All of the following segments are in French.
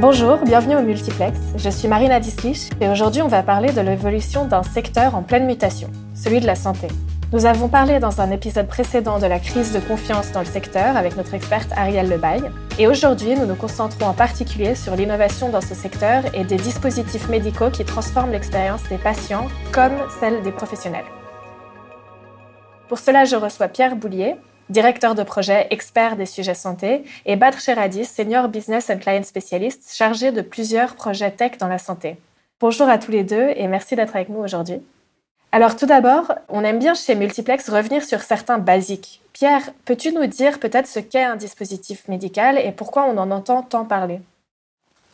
Bonjour, bienvenue au Multiplex. Je suis Marina Dislich et aujourd'hui on va parler de l'évolution d'un secteur en pleine mutation, celui de la santé. Nous avons parlé dans un épisode précédent de la crise de confiance dans le secteur avec notre experte Ariel Lebaille. Et aujourd'hui, nous nous concentrons en particulier sur l'innovation dans ce secteur et des dispositifs médicaux qui transforment l'expérience des patients comme celle des professionnels. Pour cela, je reçois Pierre Boulier, directeur de projet expert des sujets santé, et Badr Sheradis, senior business and client specialist, chargé de plusieurs projets tech dans la santé. Bonjour à tous les deux et merci d'être avec nous aujourd'hui. Alors tout d'abord, on aime bien chez Multiplex revenir sur certains basiques. Pierre, peux-tu nous dire peut-être ce qu'est un dispositif médical et pourquoi on en entend tant parler?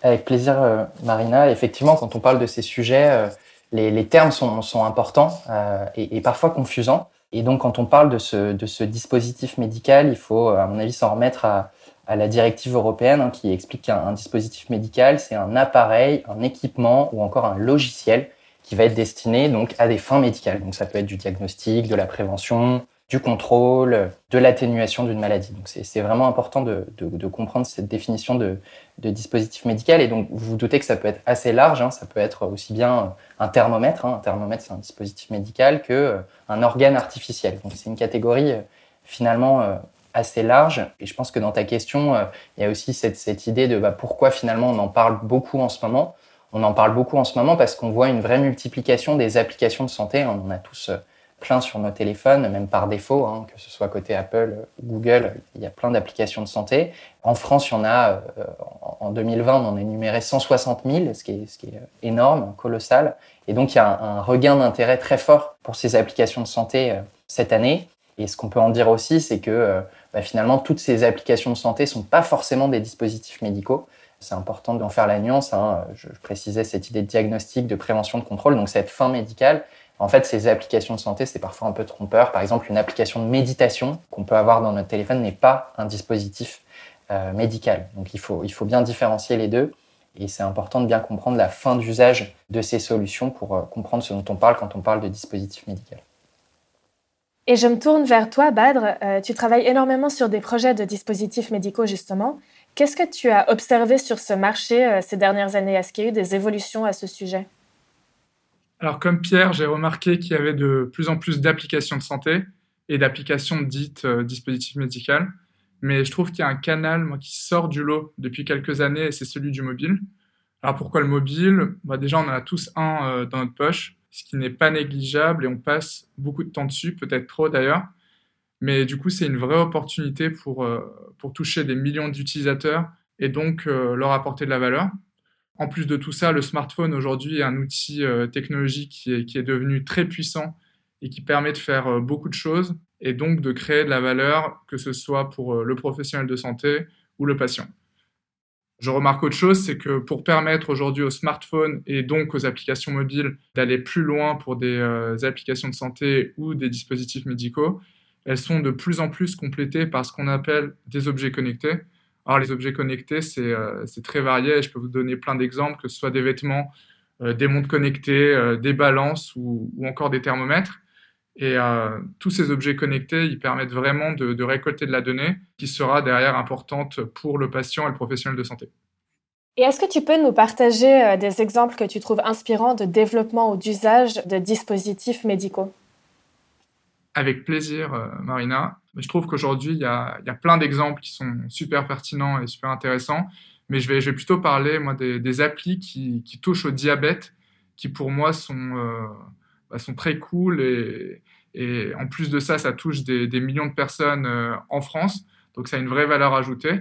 Avec plaisir, euh, Marina. Effectivement, quand on parle de ces sujets, euh, les, termes sont, importants euh, et, parfois confusants. Et donc, quand on parle de ce, de ce dispositif médical, il faut, à mon avis, s'en remettre à, la directive européenne hein, qui explique qu'un dispositif médical, c'est un appareil, un équipement ou encore un logiciel qui va être destiné donc à des fins médicales. Donc, ça peut être du diagnostic, de la prévention, du contrôle, de l'atténuation d'une maladie. Donc c'est vraiment important de, comprendre cette définition de, dispositif médical. Et donc vous vous doutez que ça peut être assez large. Hein. Ça peut être aussi bien un thermomètre. Hein. Un thermomètre, c'est un dispositif médical que euh, un organe artificiel. Donc c'est une catégorie euh, finalement euh, assez large. Et je pense que dans ta question, il y a aussi cette, idée de bah, pourquoi finalement on en parle beaucoup en ce moment. On en parle beaucoup en ce moment parce qu'on voit une vraie multiplication des applications de santé. On a tous plein sur nos téléphones, même par défaut, hein, que ce soit côté Apple ou Google, il y a plein d'applications de santé. En France, il y en a, euh, en 2020, on en a énuméré 160 000, ce qui est, énorme, colossal. Et donc, il y a un, regain d'intérêt très fort pour ces applications de santé euh, cette année. Et ce qu'on peut en dire aussi, c'est que euh, bah, finalement, toutes ces applications de santé ne sont pas forcément des dispositifs médicaux. C'est important d'en faire la nuance. Hein. Je précisais cette idée de diagnostic, de prévention, de contrôle. Donc, cette fin médicale, en fait, ces applications de santé, c'est parfois un peu trompeur. Par exemple, une application de méditation qu'on peut avoir dans notre téléphone n'est pas un dispositif euh, médical. Donc, il faut, il faut bien différencier les deux. Et c'est important de bien comprendre la fin d'usage de ces solutions pour euh, comprendre ce dont on parle quand on parle de dispositif médical. Et je me tourne vers toi, Badr. Euh, tu travailles énormément sur des projets de dispositifs médicaux, justement. Qu'est-ce que tu as observé sur ce marché ces dernières années? Est-ce qu'il y a eu des évolutions à ce sujet? Alors, comme Pierre, j'ai remarqué qu'il y avait de plus en plus d'applications de santé et d'applications dites euh, dispositifs médicaux. Mais je trouve qu'il y a un canal qui sort du lot depuis quelques années et c'est celui du mobile. Alors, pourquoi le mobile? Bah, Déjà, on en a tous un euh, dans notre poche, ce qui n'est pas négligeable et on passe beaucoup de temps dessus, peut-être trop d'ailleurs. Mais du coup, c'est une vraie opportunité pour, euh, pour toucher des millions d'utilisateurs et donc leur apporter de la valeur. En plus de tout ça, le smartphone aujourd'hui est un outil euh, technologique qui est, devenu très puissant et qui permet de faire euh, beaucoup de choses et donc de créer de la valeur, que ce soit pour euh, le professionnel de santé ou le patient. Je remarque autre chose, c'est que pour permettre aujourd'hui au smartphone et donc aux applications mobiles d'aller plus loin pour des applications de santé ou des dispositifs médicaux, elles sont de plus en plus complétées par ce qu'on appelle des objets connectés. Alors, les objets connectés, euh, c'est très varié. Je peux vous donner plein d'exemples, que ce soit des vêtements, euh, des montres connectées, euh, des balances ou, encore des thermomètres. Et tous ces objets connectés, ils permettent vraiment de, récolter de la donnée qui sera derrière importante pour le patient et le professionnel de santé. Et est-ce que tu peux nous partager des exemples que tu trouves inspirants de développement ou d'usage de dispositifs médicaux? Avec plaisir, euh, Je trouve qu'aujourd'hui, il y a, plein d'exemples qui sont super pertinents et super intéressants. Mais je vais, plutôt parler moi, des, applis qui, touchent au diabète, qui pour moi sont, euh, bah, très cool. Et, en plus de ça, ça touche des, millions de personnes euh, en France. Donc ça a une vraie valeur ajoutée.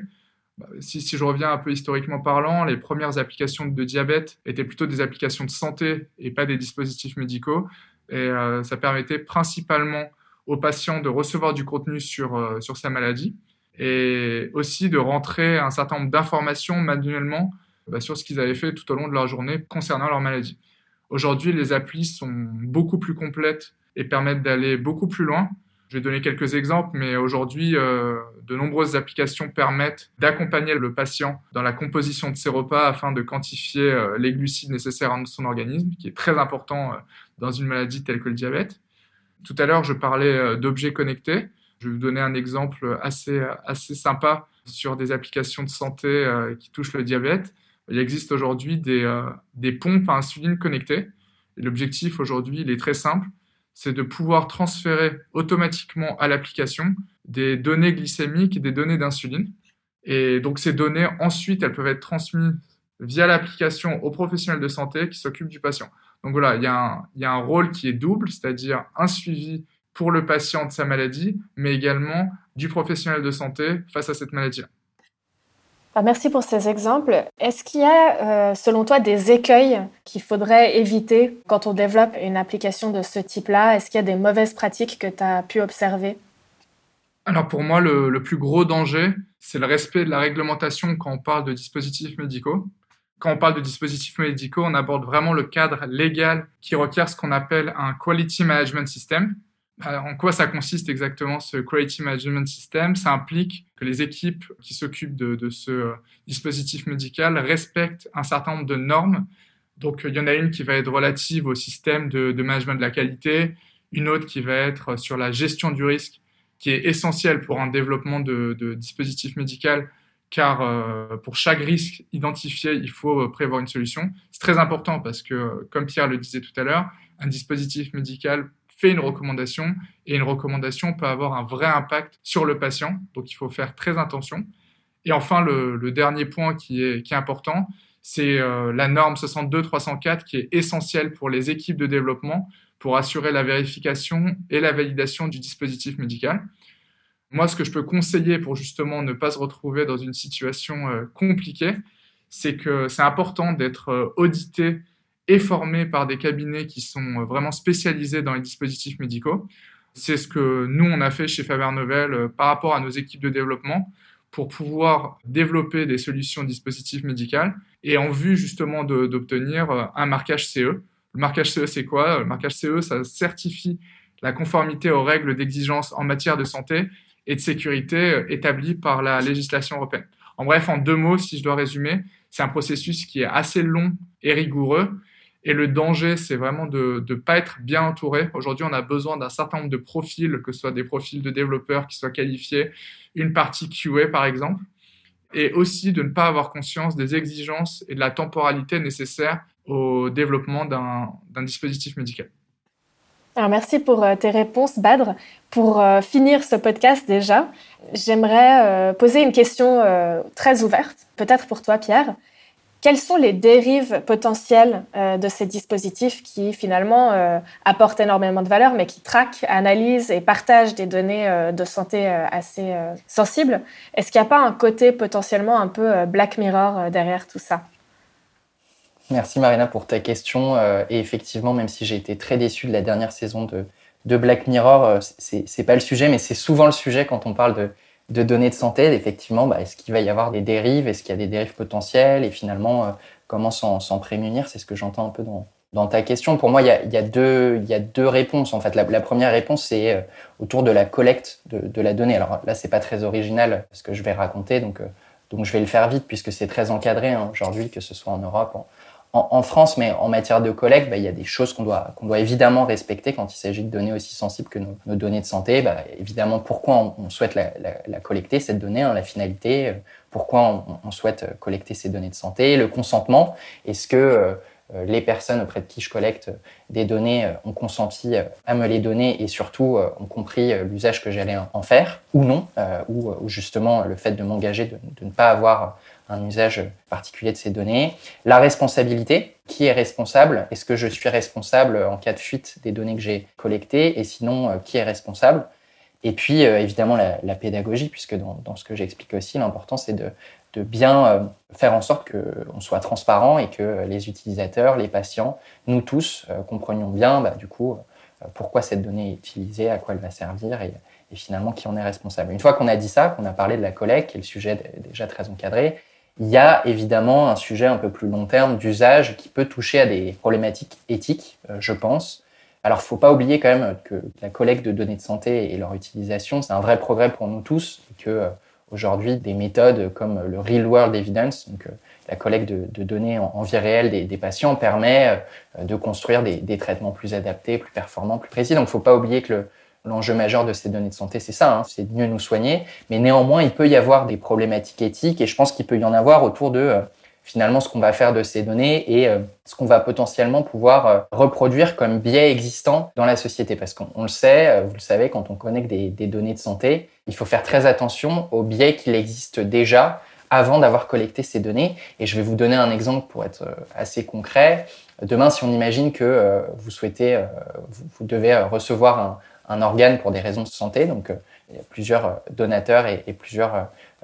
Bah, si, si, je reviens un peu historiquement parlant, les premières applications de diabète étaient plutôt des applications de santé et pas des dispositifs médicaux. Et ça permettait principalement au patient de recevoir du contenu sur, euh, sur sa maladie et aussi de rentrer un certain nombre d'informations manuellement bah, sur ce qu'ils avaient fait tout au long de leur journée concernant leur maladie. Aujourd'hui, les applis sont beaucoup plus complètes et permettent d'aller beaucoup plus loin. Je vais donner quelques exemples, mais aujourd'hui, euh, de nombreuses applications permettent d'accompagner le patient dans la composition de ses repas afin de quantifier euh, les glucides nécessaires à son organisme, qui est très important dans une maladie telle que le diabète. Tout à l'heure, je parlais euh, d'objets connectés. Je vais vous donner un exemple assez, assez sympa sur des applications de santé euh, qui touchent le diabète. il existe aujourd'hui des, des pompes à insuline connectées. L'objectif aujourd'hui, il est très simple, c'est de pouvoir transférer automatiquement à l'application des données glycémiques et des données d'insuline. Et donc ces données, ensuite, elles peuvent être transmises via l'application aux professionnels de santé qui s'occupent du patient. Donc voilà, il y, a un, il y a un rôle qui est double, c'est-à-dire un suivi pour le patient de sa maladie, mais également du professionnel de santé face à cette maladie-là. Ah, merci pour ces exemples. Est-ce qu'il y a, euh, selon toi, des écueils qu'il faudrait éviter quand on développe une application de ce type-là? Est-ce qu'il y a des mauvaises pratiques que tu as pu observer? Alors pour moi, le, le plus gros danger, c'est le respect de la réglementation quand on parle de dispositifs médicaux. Quand on parle de dispositifs médicaux, on aborde vraiment le cadre légal qui requiert ce qu'on appelle un Quality Management System, bah, en quoi ça consiste exactement ce Quality Management System? Ça implique que les équipes qui s'occupent de, ce euh, dispositif médical respectent un certain nombre de normes. Donc il y en a une qui va être relative au système de, management de la qualité, une autre qui va être sur la gestion du risque, qui est essentielle pour un développement de, de dispositif car euh, pour chaque risque identifié, il faut euh, prévoir une solution. C'est très important parce que, comme Pierre le disait tout à l'heure, un dispositif médical fait une recommandation et une recommandation peut avoir un vrai impact sur le patient. Donc il faut faire très attention. Et enfin, le, dernier point qui est, important, c'est euh, la norme 62304 qui est essentielle pour les équipes de développement pour assurer la vérification et la validation du dispositif médical. Moi, ce que je peux conseiller pour justement ne pas se retrouver dans une situation euh, compliquée, c'est que c'est important d'être euh, audité et formés par des cabinets qui sont euh, vraiment spécialisés dans les dispositifs médicaux. C'est ce que nous, on a fait chez Faber Novel par rapport à nos équipes de développement pour pouvoir développer des solutions dispositifs médicaux et en vue justement d'obtenir un marquage CE. Le marquage CE, c'est quoi? Le marquage CE, ça certifie la conformité aux règles d'exigence en matière de santé et de sécurité établies par la législation européenne. En bref, en deux mots, si je dois résumer, c'est un processus qui est assez long et rigoureux et le danger, c'est vraiment de ne pas être bien entouré. Aujourd'hui, on a besoin d'un certain nombre de profils, que ce soit des profils de développeurs qui soient qualifiés, une partie QA par exemple, et aussi de ne pas avoir conscience des exigences et de la temporalité nécessaire au développement d'un dispositif médical. Alors merci pour euh, tes réponses, Badr. Pour euh, finir ce podcast déjà, j'aimerais euh, poser une question très ouverte, peut-être pour toi, Pierre. Quelles sont les dérives potentielles de ces dispositifs qui finalement apportent énormément de valeur, mais qui traquent, analysent et partagent des données de santé assez sensibles? Est-ce qu'il n'y a pas un côté potentiellement un peu Black Mirror derrière tout ça? Merci Marina pour ta question. et effectivement, même si j'ai été très déçu de la dernière saison de, Black Mirror, c'est pas le sujet, mais c'est souvent le sujet quand on parle de de données de santé, effectivement, bah, est-ce qu'il va y avoir des dérives Est-ce qu'il y a des dérives potentielles Et finalement, euh, comment s'en prémunir C'est ce que j'entends un peu dans, dans, ta question. Pour moi, il y a, y a, y a deux réponses. En fait, la, première réponse, c'est euh, autour de la collecte de, de, la donnée. Alors là, c'est pas très original ce que je vais raconter, donc, euh, donc je vais le faire vite puisque c'est très encadré hein, aujourd'hui, que ce soit en Europe, en, France, mais en matière de collecte, bah, il y a des choses qu'on doit, doit évidemment respecter quand il s'agit de données aussi sensibles que nos, données de santé. Bah, évidemment, pourquoi on, souhaite la, collecter, cette donnée, hein, la finalité, euh, pourquoi on, souhaite euh, collecter ces données de santé, le consentement. Est-ce que euh, les personnes auprès de qui je collecte des données ont consenti à me les donner et surtout ont compris l'usage que j'allais en faire ou non, ou, justement le fait de m'engager de, ne pas avoir un usage particulier de ces données. La responsabilité, qui est responsable? Est-ce que je suis responsable en cas de fuite des données que j'ai collectées? Et sinon, euh, qui est responsable? Et puis, euh, évidemment, la, pédagogie, puisque dans, ce que j'explique aussi, l'important, c'est de, bien euh, faire en sorte qu'on soit transparent et que les utilisateurs, les patients, nous tous, comprenions bien, bah, du coup, pourquoi cette donnée est utilisée, à quoi elle va servir et, finalement qui en est responsable. Une fois qu'on a dit ça, qu'on a parlé de la collecte, qui est le sujet déjà très encadré, il y a évidemment un sujet un peu plus long terme d'usage qui peut toucher à des problématiques éthiques, euh, je pense. Alors, il ne faut pas oublier quand même que la collecte de données de santé et leur utilisation, c'est un vrai progrès pour nous tous, que euh, aujourd'hui, des méthodes comme le Real World Evidence, donc euh, la collecte de, données en, vie réelle des, patients, permet de construire des, traitements plus adaptés, plus performants, plus précis. Donc, il ne faut pas oublier que le, l'enjeu majeur de ces données de santé, c'est ça, hein, c'est de mieux nous soigner. Mais néanmoins, il peut y avoir des problématiques éthiques et je pense qu'il peut y en avoir autour de euh, finalement ce qu'on va faire de ces données et ce qu'on va potentiellement pouvoir reproduire comme biais existants dans la société. Parce qu'on le sait, vous le savez, quand on connecte des, des données de santé, il faut faire très attention aux biais qu'il existe déjà avant d'avoir collecté ces données. Et je vais vous donner un exemple pour être assez concret. Demain, si on imagine que vous souhaitez, vous, devez recevoir un, un organe pour des raisons de santé. Donc, euh, il y a plusieurs euh, donateurs et, plusieurs euh,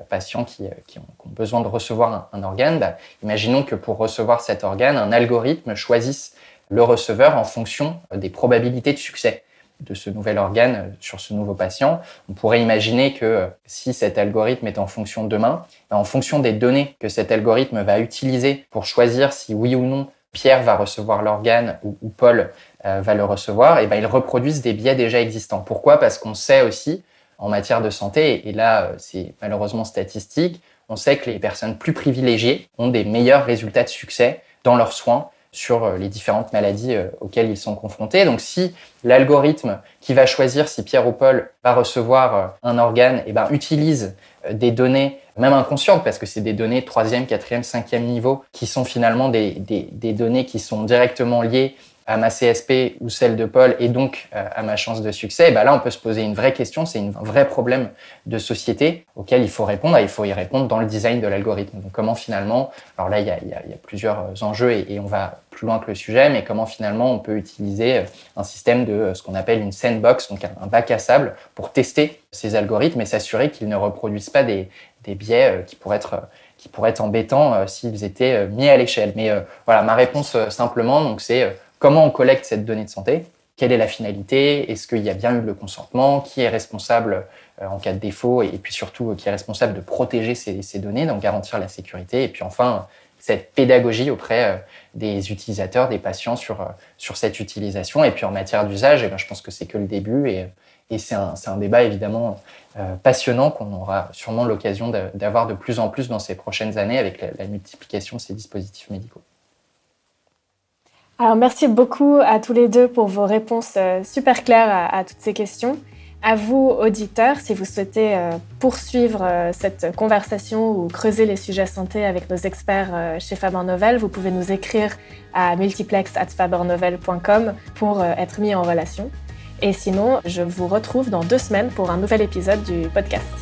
patients qui, ont, besoin de recevoir un, organe. Bah, imaginons que pour recevoir cet organe, un algorithme choisisse le receveur en fonction des probabilités de succès de ce nouvel organe sur ce nouveau patient. On pourrait imaginer que si cet algorithme est en fonction demain, bah, en fonction des données que cet algorithme va utiliser pour choisir si oui ou non Pierre va recevoir l'organe ou, Paul euh, va le recevoir, et ben ils reproduisent des biais déjà existants. Pourquoi? Parce qu'on sait aussi en matière de santé, et là euh, c'est malheureusement statistique, on sait que les personnes plus privilégiées ont des meilleurs résultats de succès dans leurs soins sur euh, les différentes maladies auxquelles ils sont confrontés. Donc si l'algorithme qui va choisir si Pierre ou Paul va recevoir un organe et ben, utilise des données même inconscientes, parce que c'est des données troisième, quatrième, cinquième niveau, qui sont finalement des, des données qui sont directement liées à ma CSP ou celle de Paul et donc euh, à ma chance de succès, ben là on peut se poser une vraie question, c'est un vrai problème de société auquel il faut répondre il faut y répondre dans le design de l'algorithme. Comment finalement, alors là il y a, plusieurs euh, enjeux et, et, on va plus loin que le sujet, mais comment finalement on peut utiliser euh, un système de ce qu'on appelle une sandbox, donc un bac à sable pour tester ces algorithmes et s'assurer qu'ils ne reproduisent pas des, des biais qui pourraient être qui pourraient être embêtants s'ils étaient mis à l'échelle. Mais voilà, ma réponse simplement, donc c'est Comment on collecte cette donnée de santé Quelle est la finalité Est-ce qu'il y a bien eu le consentement Qui est responsable euh, en cas de défaut Et puis surtout, qui est responsable de protéger ces, données, donc garantir la sécurité Et puis enfin, cette pédagogie auprès euh, des utilisateurs, des patients sur, euh, cette utilisation. Et puis en matière d'usage, eh ben, je pense que c'est que le début. Et, c'est un, un, débat évidemment passionnant qu'on aura sûrement l'occasion d'avoir de plus en plus dans ces prochaines années avec la multiplication de ces dispositifs médicaux. Alors, merci beaucoup à tous les deux pour vos réponses euh, super claires à, toutes ces questions. À vous, auditeurs, si vous souhaitez euh, poursuivre euh, cette conversation ou creuser les sujets santé avec nos experts chez Faber Novel, vous pouvez nous écrire à multiplex@fabernovel.com pour être mis en relation. Et sinon, je vous retrouve dans deux semaines pour un nouvel épisode du podcast.